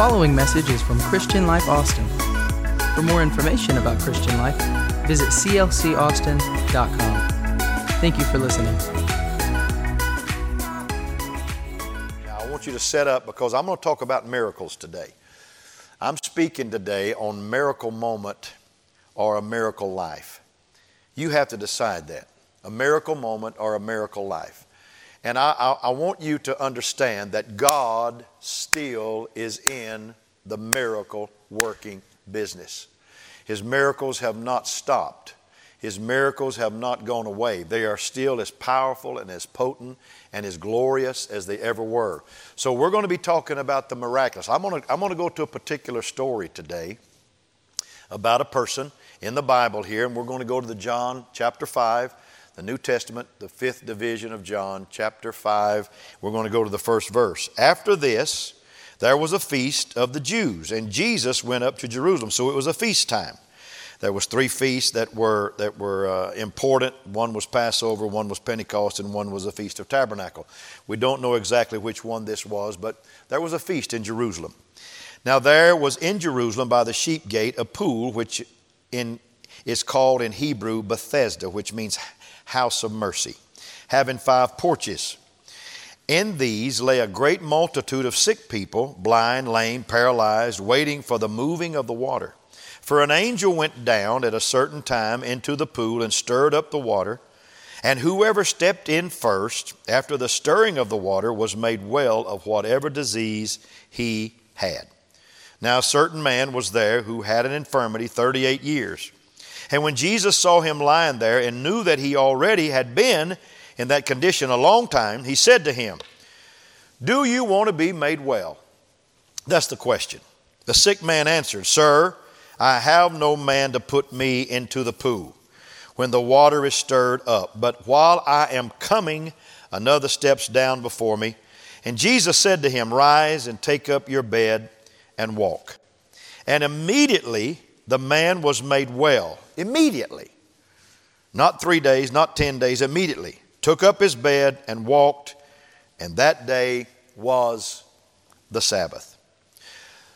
following message is from Christian Life Austin. For more information about Christian Life, visit clcaustin.com. Thank you for listening. Now, I want you to set up because I'm going to talk about miracles today. I'm speaking today on miracle moment or a miracle life. You have to decide that a miracle moment or a miracle life. And I, I, I, want you to understand that God still is in the miracle working business. His miracles have not stopped. His miracles have not gone away. They are still as powerful and as potent and as glorious as they ever were. So, we're going to be talking about the miraculous. I'm going to, I'm going to go to a particular story today about a person in the Bible here, and we're going to go to the John chapter 5 the New Testament, the fifth division of John, chapter 5. We're going to go to the first verse. After this, there was a feast of the Jews, and Jesus went up to Jerusalem. So it was a feast time. There was three feasts that were that were uh, important. One was Passover, one was Pentecost, and one was the Feast of Tabernacle. We don't know exactly which one this was, but there was a feast in Jerusalem. Now there was in Jerusalem by the sheep gate a pool which in is called in Hebrew Bethesda, which means house of mercy, having five porches. In these lay a great multitude of sick people, blind, lame, paralyzed, waiting for the moving of the water. For an angel went down at a certain time into the pool and stirred up the water. And whoever stepped in first, after the stirring of the water, was made well of whatever disease he had. Now, a certain man was there who had an infirmity 38 years. And when Jesus saw him lying there and knew that he already had been in that condition a long time, he said to him, Do you want to be made well? That's the question. The sick man answered, Sir, I have no man to put me into the pool when the water is stirred up. But while I am coming, another steps down before me. And Jesus said to him, Rise and take up your bed and walk. And immediately the man was made well immediately. Not three days, not ten days, immediately. Took up his bed and walked, and that day was the Sabbath.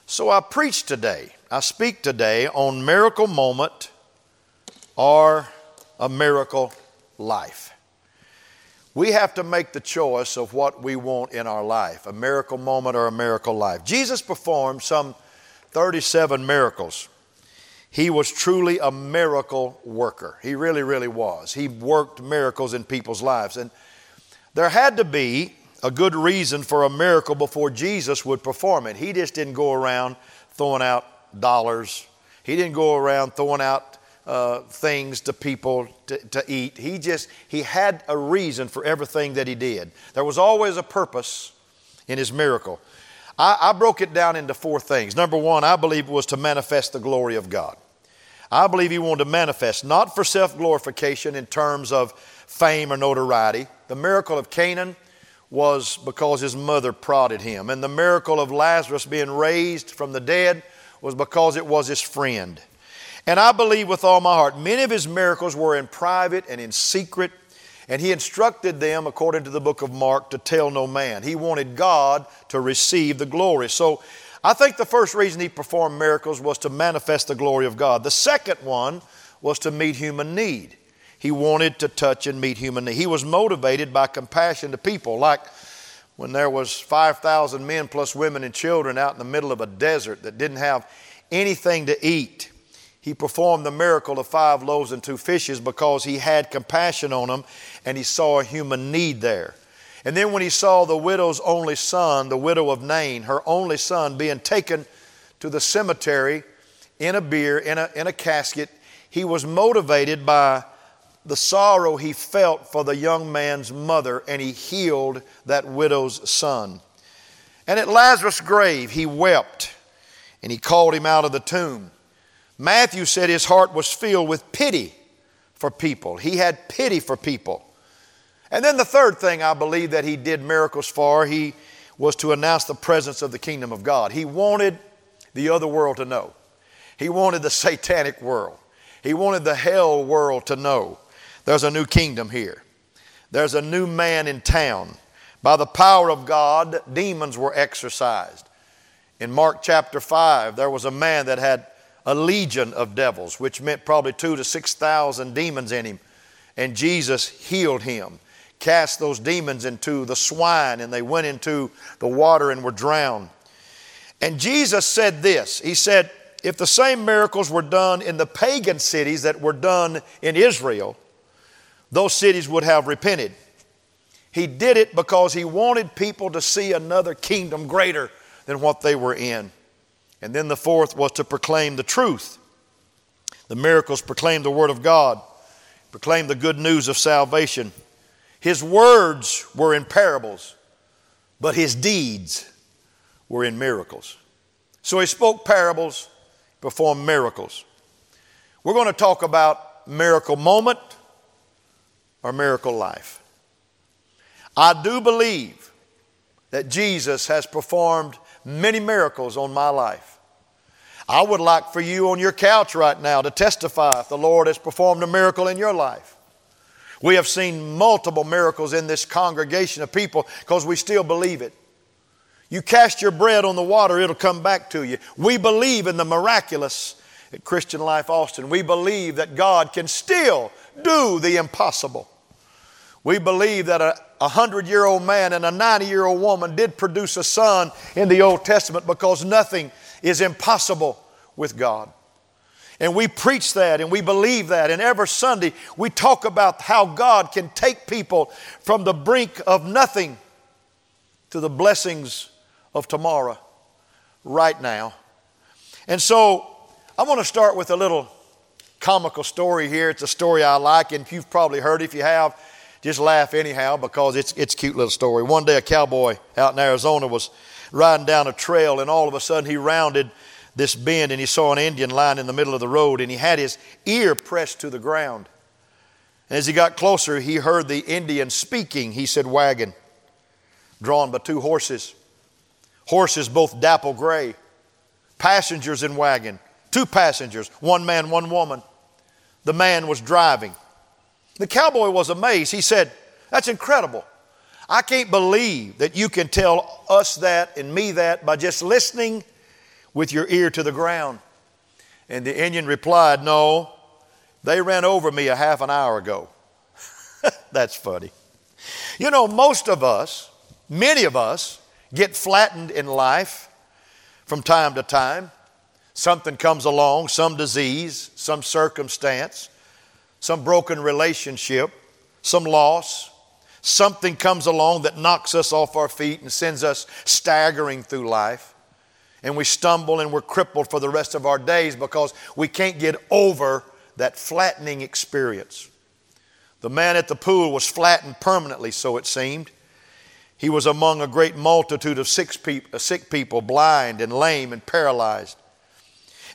So I preach today, I speak today on miracle moment or a miracle life. We have to make the choice of what we want in our life a miracle moment or a miracle life. Jesus performed some 37 miracles he was truly a miracle worker. He really, really was. He worked miracles in people's lives. And there had to be a good reason for a miracle before Jesus would perform it. He just didn't go around throwing out dollars, he didn't go around throwing out uh, things to people to, to eat. He just, he had a reason for everything that he did. There was always a purpose in his miracle. I, I broke it down into four things. Number one, I believe it was to manifest the glory of God. I believe he wanted to manifest, not for self glorification in terms of fame or notoriety. The miracle of Cana was because his mother prodded him. And the miracle of Lazarus being raised from the dead was because it was his friend. And I believe with all my heart, many of his miracles were in private and in secret. And he instructed them, according to the book of Mark, to tell no man. He wanted God to receive the glory. So I think the first reason he performed miracles was to manifest the glory of God. The second one was to meet human need. He wanted to touch and meet human need. He was motivated by compassion to people, like when there was 5,000 men plus women and children out in the middle of a desert that didn't have anything to eat. He performed the miracle of five loaves and two fishes because he had compassion on them and he saw a human need there. And then when he saw the widow's only son, the widow of Nain, her only son, being taken to the cemetery in a bier, in a, in a casket, he was motivated by the sorrow he felt for the young man's mother, and he healed that widow's son. And at Lazarus' grave, he wept and he called him out of the tomb. Matthew said his heart was filled with pity for people. He had pity for people. And then the third thing I believe that he did miracles for, he was to announce the presence of the kingdom of God. He wanted the other world to know. He wanted the satanic world. He wanted the hell world to know there's a new kingdom here. There's a new man in town. By the power of God, demons were exorcised. In Mark chapter 5, there was a man that had a legion of devils, which meant probably two to 6,000 demons in him. And Jesus healed him, cast those demons into the swine, and they went into the water and were drowned. And Jesus said this He said, If the same miracles were done in the pagan cities that were done in Israel, those cities would have repented. He did it because he wanted people to see another kingdom greater than what they were in. And then the fourth was to proclaim the truth. The miracles proclaimed the Word of God, proclaimed the good news of salvation. His words were in parables, but his deeds were in miracles. So he spoke parables, performed miracles. We're going to talk about miracle moment or miracle life. I do believe that Jesus has performed many miracles on my life. I would like for you on your couch right now to testify if the Lord has performed a miracle in your life. We have seen multiple miracles in this congregation of people because we still believe it. You cast your bread on the water, it'll come back to you. We believe in the miraculous at Christian Life Austin. We believe that God can still do the impossible. We believe that a, a hundred year old man and a 90 year old woman did produce a son in the Old Testament because nothing is impossible with God. And we preach that and we believe that. And every Sunday we talk about how God can take people from the brink of nothing to the blessings of tomorrow, right now. And so I want to start with a little comical story here. It's a story I like, and you've probably heard. If you have, just laugh anyhow because it's, it's a cute little story. One day, a cowboy out in Arizona was riding down a trail, and all of a sudden, he rounded this bend and he saw an Indian lying in the middle of the road, and he had his ear pressed to the ground. And as he got closer, he heard the Indian speaking. He said, Wagon, drawn by two horses. Horses both dapple gray. Passengers in wagon. Two passengers, one man, one woman. The man was driving. The cowboy was amazed. He said, That's incredible. I can't believe that you can tell us that and me that by just listening with your ear to the ground. And the Indian replied, No, they ran over me a half an hour ago. That's funny. You know, most of us, many of us, get flattened in life from time to time. Something comes along, some disease, some circumstance some broken relationship, some loss, something comes along that knocks us off our feet and sends us staggering through life. And we stumble and we're crippled for the rest of our days because we can't get over that flattening experience. The man at the pool was flattened permanently, so it seemed. He was among a great multitude of uh, sick people, blind and lame and paralyzed.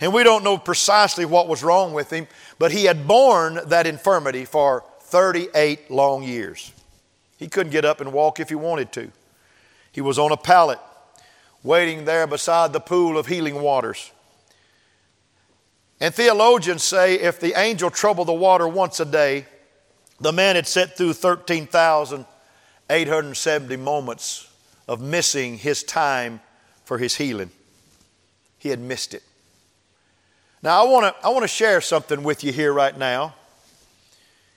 And we don't know precisely what was wrong with him, but he had borne that infirmity for 38 long years. He couldn't get up and walk if he wanted to. He was on a pallet, waiting there beside the pool of healing waters. And theologians say if the angel troubled the water once a day, the man had sat through 13,870 moments of missing his time for his healing. He had missed it. Now, I want to I want to share something with you here right now.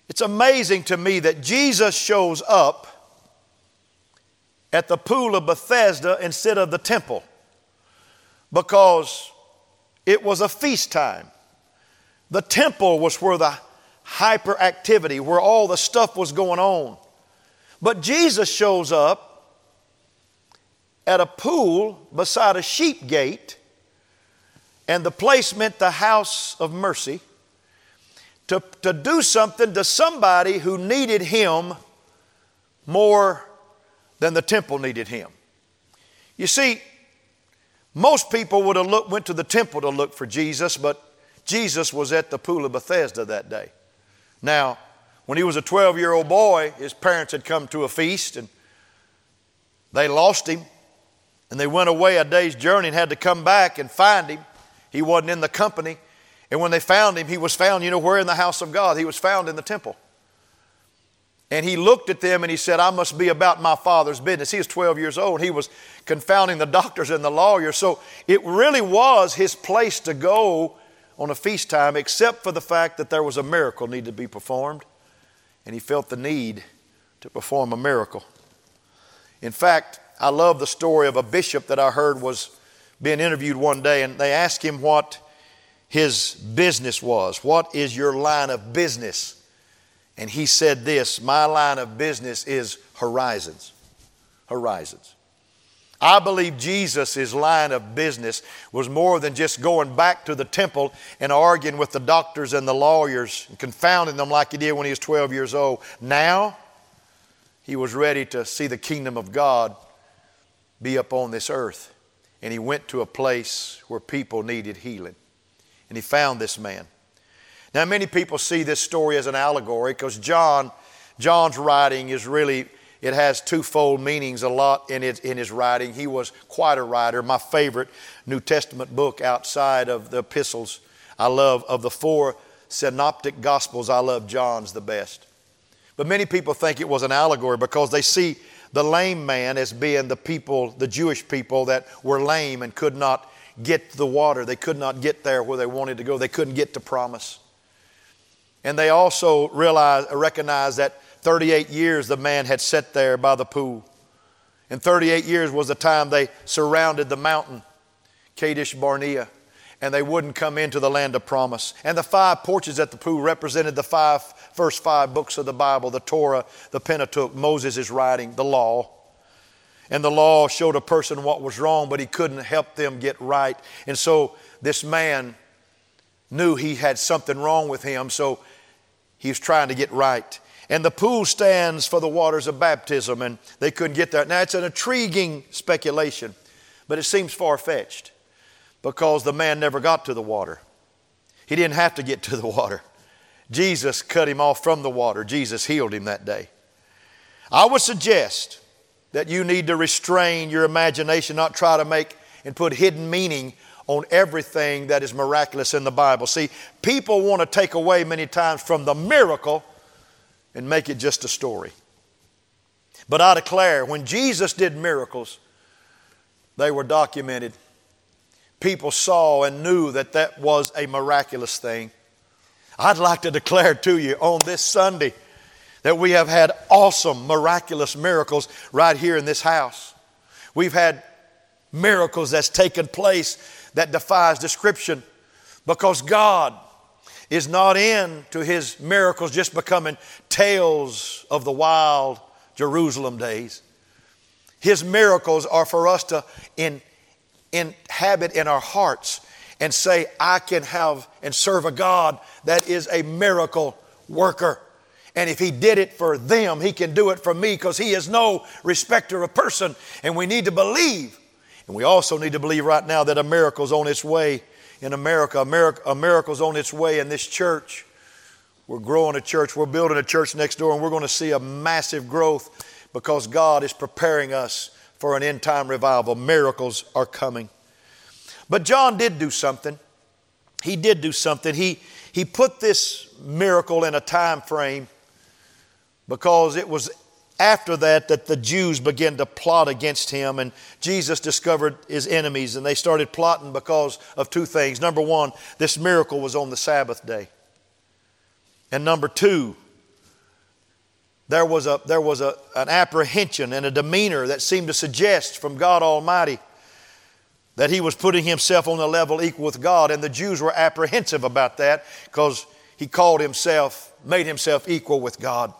It's amazing to me that Jesus shows up at the pool of Bethesda instead of the temple because it was a feast time. The temple was where the hyperactivity, where all the stuff was going on. But Jesus shows up at a pool beside a sheep gate and the place meant the house of mercy, to, to do something to somebody who needed him more than the temple needed him. You see, most people would have looked, went to the temple to look for Jesus, but Jesus was at the pool of Bethesda that day. Now, when he was a 12 year old boy, his parents had come to a feast and they lost him. And they went away a day's journey and had to come back and find him. He wasn't in the company. And when they found him, he was found, you know, where in the house of God? He was found in the temple. And he looked at them and he said, I must be about my father's business. He was 12 years old. He was confounding the doctors and the lawyers. So it really was his place to go on a feast time, except for the fact that there was a miracle needed to be performed. And he felt the need to perform a miracle. In fact, I love the story of a bishop that I heard was being interviewed one day, and they asked him what his business was. What is your line of business? And he said this My line of business is horizons. Horizons. I believe Jesus' line of business was more than just going back to the temple and arguing with the doctors and the lawyers and confounding them like he did when he was 12 years old. Now, he was ready to see the kingdom of God be upon this earth. And he went to a place where people needed healing. And he found this man. Now, many people see this story as an allegory because John, John's writing is really, it has twofold meanings a lot in, in his writing. He was quite a writer. My favorite New Testament book outside of the epistles, I love, of the four synoptic gospels, I love John's the best. But many people think it was an allegory because they see the lame man as being the people, the Jewish people that were lame and could not get the water. They could not get there where they wanted to go. They couldn't get to promise. And they also realized, recognized that 38 years the man had sat there by the pool. And 38 years was the time they surrounded the mountain, Kadesh Barnea, and they wouldn't come into the land of promise. And the five porches at the pool represented the five, first five books of the Bible the Torah, the Pentateuch, Moses is writing, the law. And the law showed a person what was wrong, but he couldn't help them get right. And so this man knew he had something wrong with him, so he was trying to get right. And the pool stands for the waters of baptism, and they couldn't get there. Now, it's an intriguing speculation, but it seems far fetched because the man never got to the water. He didn't have to get to the water. Jesus cut him off from the water. Jesus healed him that day. I would suggest that you need to restrain your imagination, not try to make and put hidden meaning on everything that is miraculous in the Bible. See, people want to take away many times from the miracle and make it just a story. But I declare, when Jesus did miracles, they were documented. People saw and knew that that was a miraculous thing. I'd like to declare to you on this Sunday that we have had awesome, miraculous miracles right here in this house. We've had miracles that's taken place that defies description because God is not into his miracles just becoming tales of the wild Jerusalem days. His miracles are for us to in, inhabit in our hearts and say, I can have and serve a God that is a miracle worker. And if He did it for them, He can do it for me because He is no respecter of person. And we need to believe and we also need to believe right now that a miracle's on its way in America. A, a miracle's on its way in this church. We're growing a church. We're building a church next door, and we're going to see a massive growth because God is preparing us for an end time revival. Miracles are coming. But John did do something. He did do something. He, he put this miracle in a time frame because it was after that that the Jews began to plot against him and Jesus discovered his enemies and they started plotting because of two things. Number 1, this miracle was on the Sabbath day. And number 2, there was, a, there was a, an apprehension and a demeanor that seemed to suggest from God Almighty that he was putting himself on a level equal with God. And the Jews were apprehensive about that because he called himself, made himself equal with God.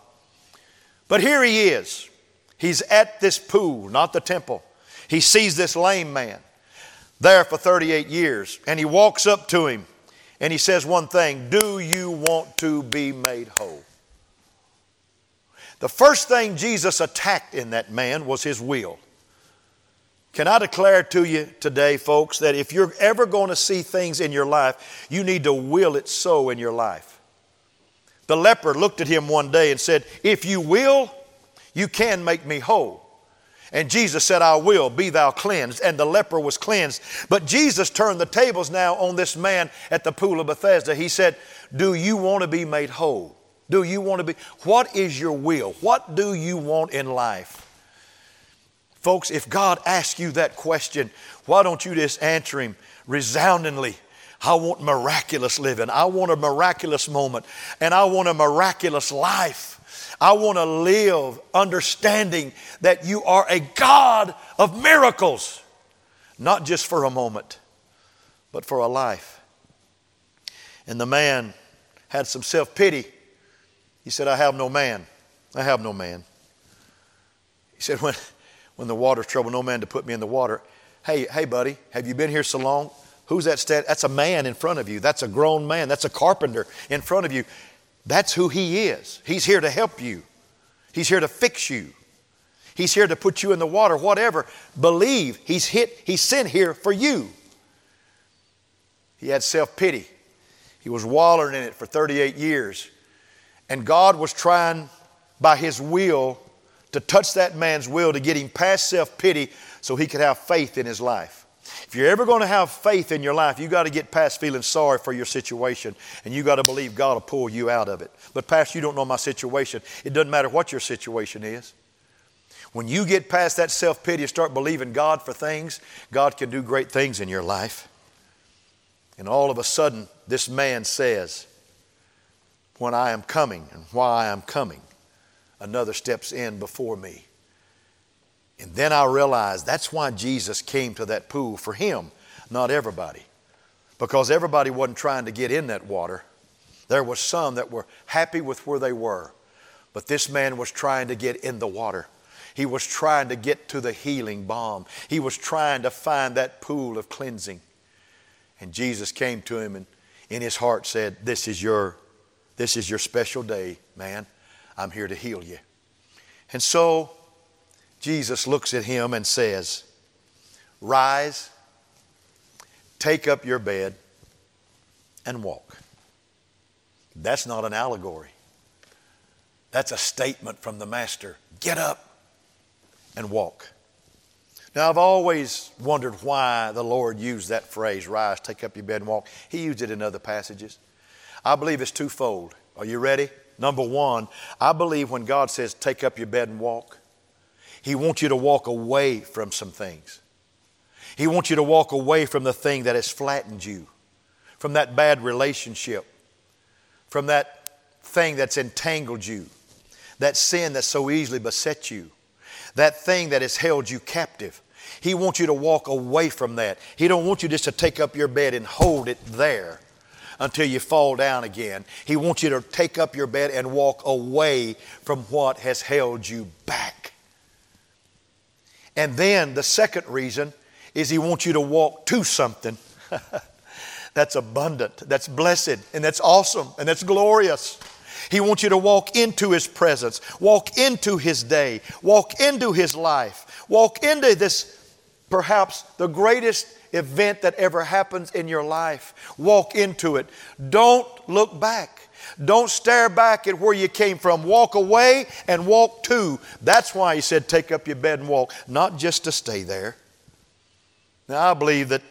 But here he is. He's at this pool, not the temple. He sees this lame man there for 38 years, and he walks up to him and he says one thing Do you want to be made whole? The first thing Jesus attacked in that man was his will. Can I declare to you today, folks, that if you're ever going to see things in your life, you need to will it so in your life. The leper looked at him one day and said, If you will, you can make me whole. And Jesus said, I will, be thou cleansed. And the leper was cleansed. But Jesus turned the tables now on this man at the pool of Bethesda. He said, Do you want to be made whole? do you want to be? What is your will? What do you want in life? Folks, if God asks you that question, why don't you just answer Him resoundingly? I want miraculous living. I want a miraculous moment. And I want a miraculous life. I want to live understanding that you are a God of miracles, not just for a moment, but for a life. And the man had some self pity. He said, I have no man. I have no man. He said, when, when the water's trouble, no man to put me in the water. Hey, hey, buddy, have you been here so long? Who's that? That's a man in front of you. That's a grown man. That's a carpenter in front of you. That's who he is. He's here to help you. He's here to fix you. He's here to put you in the water, whatever. Believe he's hit, he's sent here for you. He had self pity. He was wallowing in it for 38 years. And God was trying by His will to touch that man's will to get him past self pity so he could have faith in his life. If you're ever going to have faith in your life, you got to get past feeling sorry for your situation and you got to believe God will pull you out of it. But, Pastor, you don't know my situation. It doesn't matter what your situation is. When you get past that self pity and start believing God for things, God can do great things in your life. And all of a sudden, this man says, When I am coming and why I am coming, another steps in before me. And then I realized that's why Jesus came to that pool for him, not everybody. Because everybody wasn't trying to get in that water. There was some that were happy with where they were. But this man was trying to get in the water. He was trying to get to the healing balm. He was trying to find that pool of cleansing. And Jesus came to him and in his heart said, This is your, this is your special day, man. I'm here to heal you. And so Jesus looks at him and says, Rise, take up your bed, and walk. That's not an allegory. That's a statement from the Master. Get up and walk. Now, I've always wondered why the Lord used that phrase, rise, take up your bed and walk. He used it in other passages. I believe it's twofold. Are you ready? Number one, I believe when God says, take up your bed and walk, He wants you to walk away from some things. He wants you to walk away from the thing that has flattened you, from that bad relationship, from that thing that's entangled you, that sin that so easily besets you that thing that has held you captive. He wants you to walk away from that. He don't want you just to take up your bed and hold it there until you fall down again. He wants you to take up your bed and walk away from what has held you back. And then the second reason is he wants you to walk to something that's abundant, that's blessed, and that's awesome, and that's glorious. He wants you to walk into His presence, walk into His day, walk into His life, walk into this perhaps the greatest event that ever happens in your life. Walk into it. Don't look back. Don't stare back at where you came from. Walk away and walk to. That's why he said, Take up your bed and walk, not just to stay there. Now, I believe that.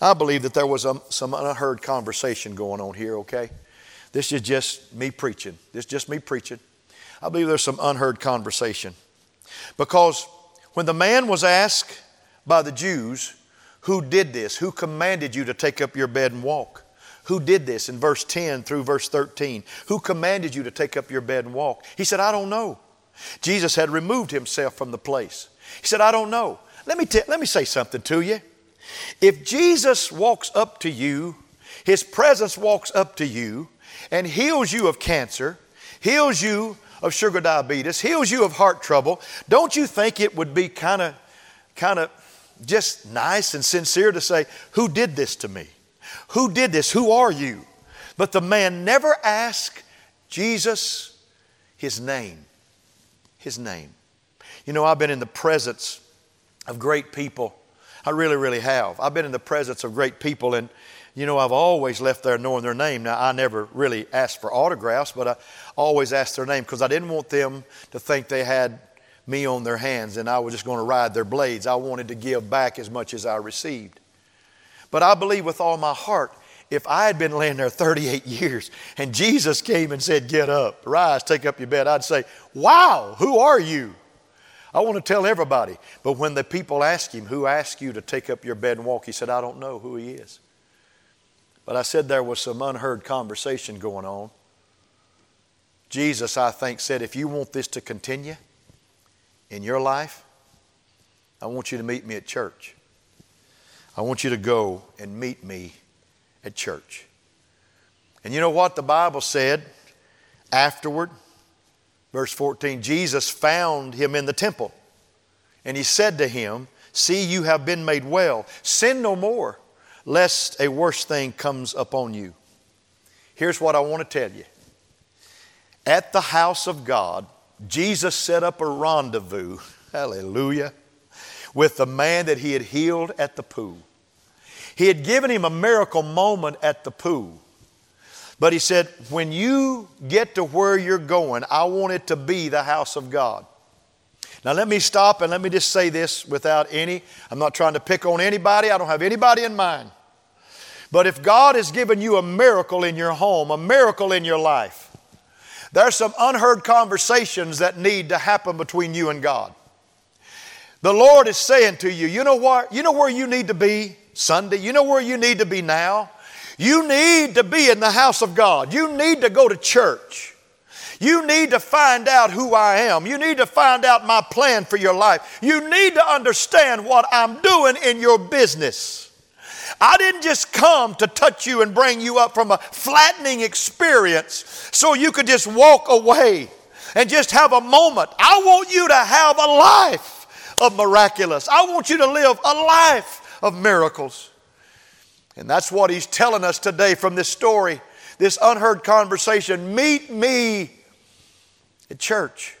I believe that there was a, some unheard conversation going on here, okay? This is just me preaching. This is just me preaching. I believe there's some unheard conversation. Because when the man was asked by the Jews, who did this? Who commanded you to take up your bed and walk? Who did this in verse 10 through verse 13? Who commanded you to take up your bed and walk? He said, I don't know. Jesus had removed himself from the place. He said, I don't know. Let me, t- let me say something to you. If Jesus walks up to you, his presence walks up to you, and heals you of cancer, heals you of sugar diabetes, heals you of heart trouble, don't you think it would be kind of kind of just nice and sincere to say, Who did this to me? Who did this? Who are you? But the man never asked Jesus his name. His name. You know, I've been in the presence of great people. I really, really have. I've been in the presence of great people, and you know, I've always left there knowing their name. Now, I never really asked for autographs, but I always asked their name because I didn't want them to think they had me on their hands and I was just going to ride their blades. I wanted to give back as much as I received. But I believe with all my heart, if I had been laying there 38 years and Jesus came and said, Get up, rise, take up your bed, I'd say, Wow, who are you? I want to tell everybody. But when the people asked him, Who asked you to take up your bed and walk? He said, I don't know who he is. But I said there was some unheard conversation going on. Jesus, I think, said, If you want this to continue in your life, I want you to meet me at church. I want you to go and meet me at church. And you know what the Bible said afterward? Verse 14 Jesus found him in the temple, and he said to him, See, you have been made well. Sin no more, lest a worse thing comes upon you. Here's what I want to tell you. At the house of God, Jesus set up a rendezvous, hallelujah, with the man that he had healed at the pool. He had given him a miracle moment at the pool. But he said, When you get to where you're going, I want it to be the house of God. Now, let me stop and let me just say this without any, I'm not trying to pick on anybody, I don't have anybody in mind. But if God has given you a miracle in your home, a miracle in your life, there's some unheard conversations that need to happen between you and God. The Lord is saying to you, you know what? You know where you need to be? Sunday. You know where you need to be now? You need to be in the house of God. You need to go to church. You need to find out who I am. You need to find out my plan for your life. You need to understand what I'm doing in your business. I didn't just come to touch you and bring you up from a flattening experience so you could just walk away and just have a moment. I want you to have a life of miraculous. I want you to live a life of miracles. And that's what he's telling us today from this story, this unheard conversation. Meet me at church.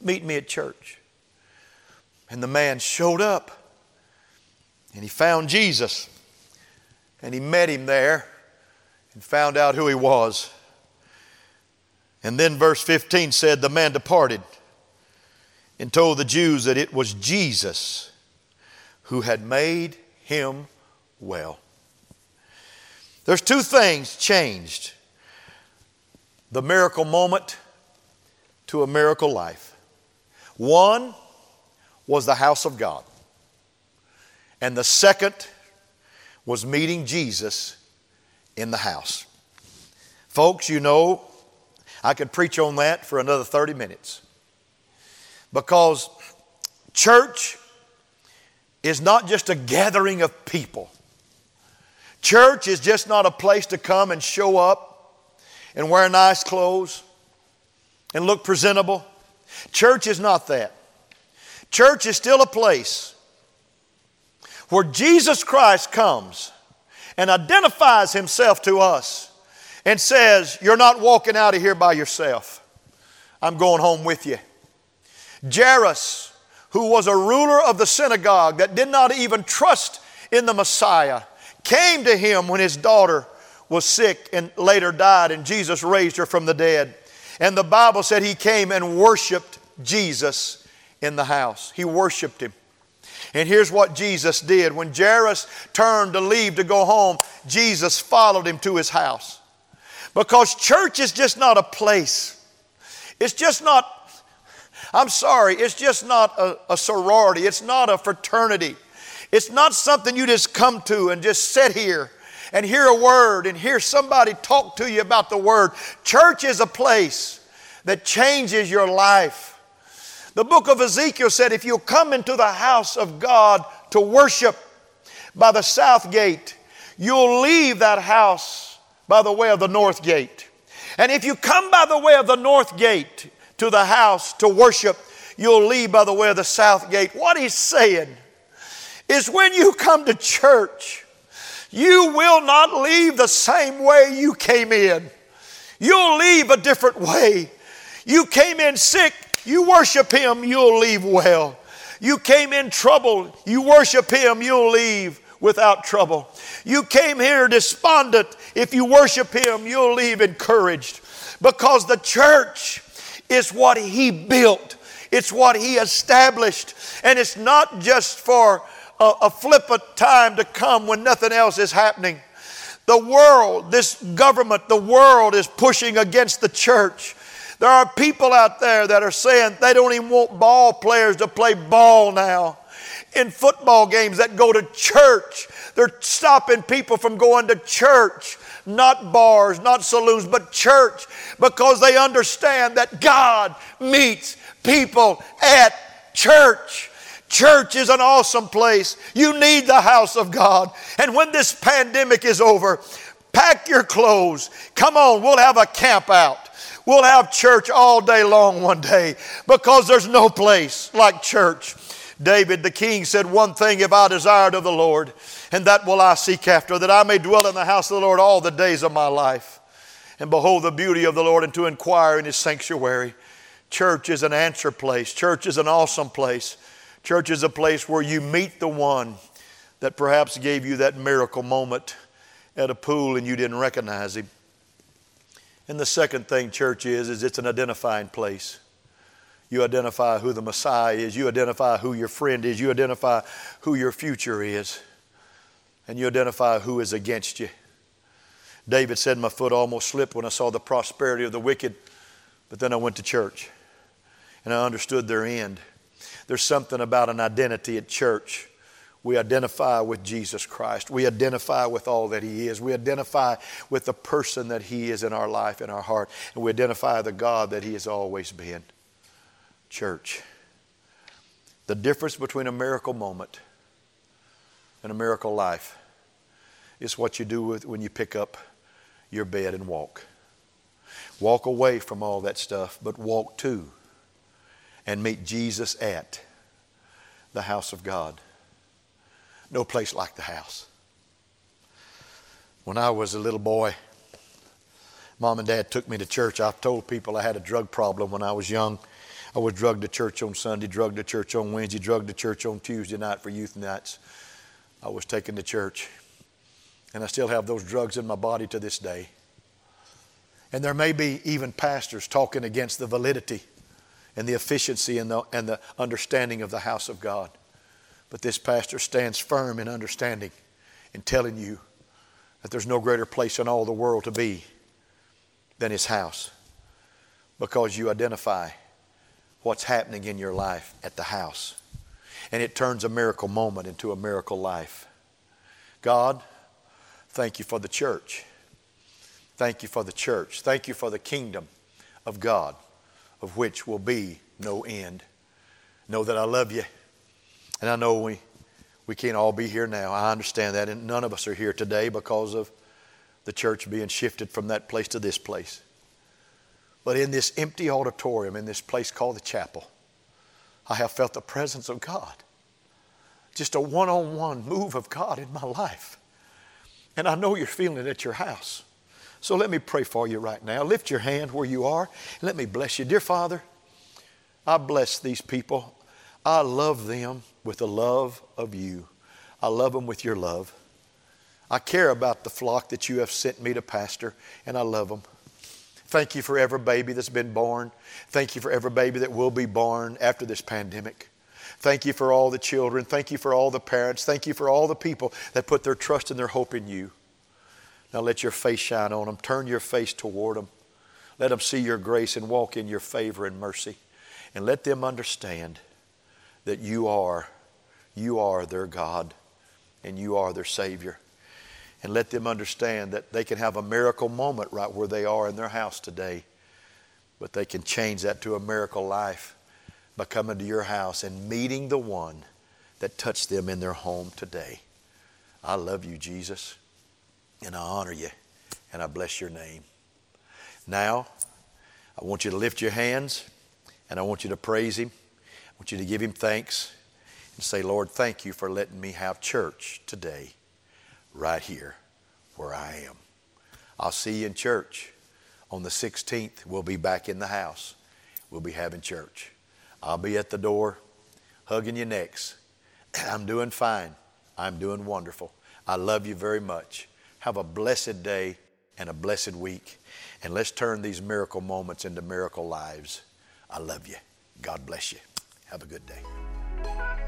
Meet me at church. And the man showed up and he found Jesus and he met him there and found out who he was. And then verse 15 said, The man departed and told the Jews that it was Jesus who had made him well. There's two things changed the miracle moment to a miracle life. One was the house of God, and the second was meeting Jesus in the house. Folks, you know, I could preach on that for another 30 minutes because church is not just a gathering of people. Church is just not a place to come and show up and wear nice clothes and look presentable. Church is not that. Church is still a place where Jesus Christ comes and identifies himself to us and says, You're not walking out of here by yourself. I'm going home with you. Jairus who was a ruler of the synagogue that did not even trust in the Messiah, came to him when his daughter was sick and later died, and Jesus raised her from the dead. And the Bible said he came and worshiped Jesus in the house. He worshiped him. And here's what Jesus did. When Jairus turned to leave to go home, Jesus followed him to his house. Because church is just not a place. It's just not I'm sorry, it's just not a, a sorority, it's not a fraternity. It's not something you just come to and just sit here and hear a word and hear somebody talk to you about the word. Church is a place that changes your life. The book of Ezekiel said, if you come into the house of God to worship by the south gate, you'll leave that house by the way of the north gate. And if you come by the way of the north gate, to the house to worship, you'll leave by the way of the south gate. What he's saying is when you come to church, you will not leave the same way you came in. You'll leave a different way. You came in sick, you worship Him, you'll leave well. You came in trouble, you worship Him, you'll leave without trouble. You came here despondent, if you worship Him, you'll leave encouraged. Because the church is what He built, it's what He established. And it's not just for a, a flippant time to come when nothing else is happening. The world, this government, the world is pushing against the church. There are people out there that are saying they don't even want ball players to play ball now. In football games that go to church, they're stopping people from going to church, not bars, not saloons, but church, because they understand that God meets people at church. Church is an awesome place. You need the house of God. And when this pandemic is over, pack your clothes. Come on, we'll have a camp out. We'll have church all day long one day because there's no place like church. David the king said, One thing have I desired of the Lord, and that will I seek after, that I may dwell in the house of the Lord all the days of my life, and behold the beauty of the Lord, and to inquire in his sanctuary. Church is an answer place, church is an awesome place. Church is a place where you meet the one that perhaps gave you that miracle moment at a pool and you didn't recognize him. And the second thing church is is it's an identifying place. You identify who the Messiah is, you identify who your friend is, you identify who your future is, and you identify who is against you. David said, My foot almost slipped when I saw the prosperity of the wicked, but then I went to church and I understood their end. There's something about an identity at church. We identify with Jesus Christ. We identify with all that He is. We identify with the person that He is in our life, in our heart. And we identify the God that He has always been. Church. The difference between a miracle moment and a miracle life is what you do with, when you pick up your bed and walk. Walk away from all that stuff, but walk to and meet Jesus at the house of God. No place like the house. When I was a little boy, mom and dad took me to church. I've told people I had a drug problem when I was young. I was drugged to church on Sunday, drugged to church on Wednesday, drugged to church on Tuesday night for youth nights. I was taken to church. And I still have those drugs in my body to this day. And there may be even pastors talking against the validity and the efficiency and the, and the understanding of the house of God. But this pastor stands firm in understanding and telling you that there's no greater place in all the world to be than his house because you identify what's happening in your life at the house. And it turns a miracle moment into a miracle life. God, thank you for the church. Thank you for the church. Thank you for the kingdom of God of which will be no end. Know that I love you. And I know we, we can't all be here now. I understand that. And none of us are here today because of the church being shifted from that place to this place. But in this empty auditorium, in this place called the chapel, I have felt the presence of God. Just a one on one move of God in my life. And I know you're feeling it at your house. So let me pray for you right now. Lift your hand where you are and let me bless you. Dear Father, I bless these people. I love them with the love of you. I love them with your love. I care about the flock that you have sent me to pastor, and I love them. Thank you for every baby that's been born. Thank you for every baby that will be born after this pandemic. Thank you for all the children. Thank you for all the parents. Thank you for all the people that put their trust and their hope in you. Now let your face shine on them. Turn your face toward them. Let them see your grace and walk in your favor and mercy. And let them understand that you are, you are their God and you are their Savior. And let them understand that they can have a miracle moment right where they are in their house today, but they can change that to a miracle life by coming to your house and meeting the one that touched them in their home today. I love you, Jesus. And I honor you and I bless your name. Now, I want you to lift your hands and I want you to praise Him. I want you to give Him thanks and say, Lord, thank you for letting me have church today, right here where I am. I'll see you in church on the 16th. We'll be back in the house. We'll be having church. I'll be at the door hugging your necks. I'm doing fine. I'm doing wonderful. I love you very much. Have a blessed day and a blessed week. And let's turn these miracle moments into miracle lives. I love you. God bless you. Have a good day.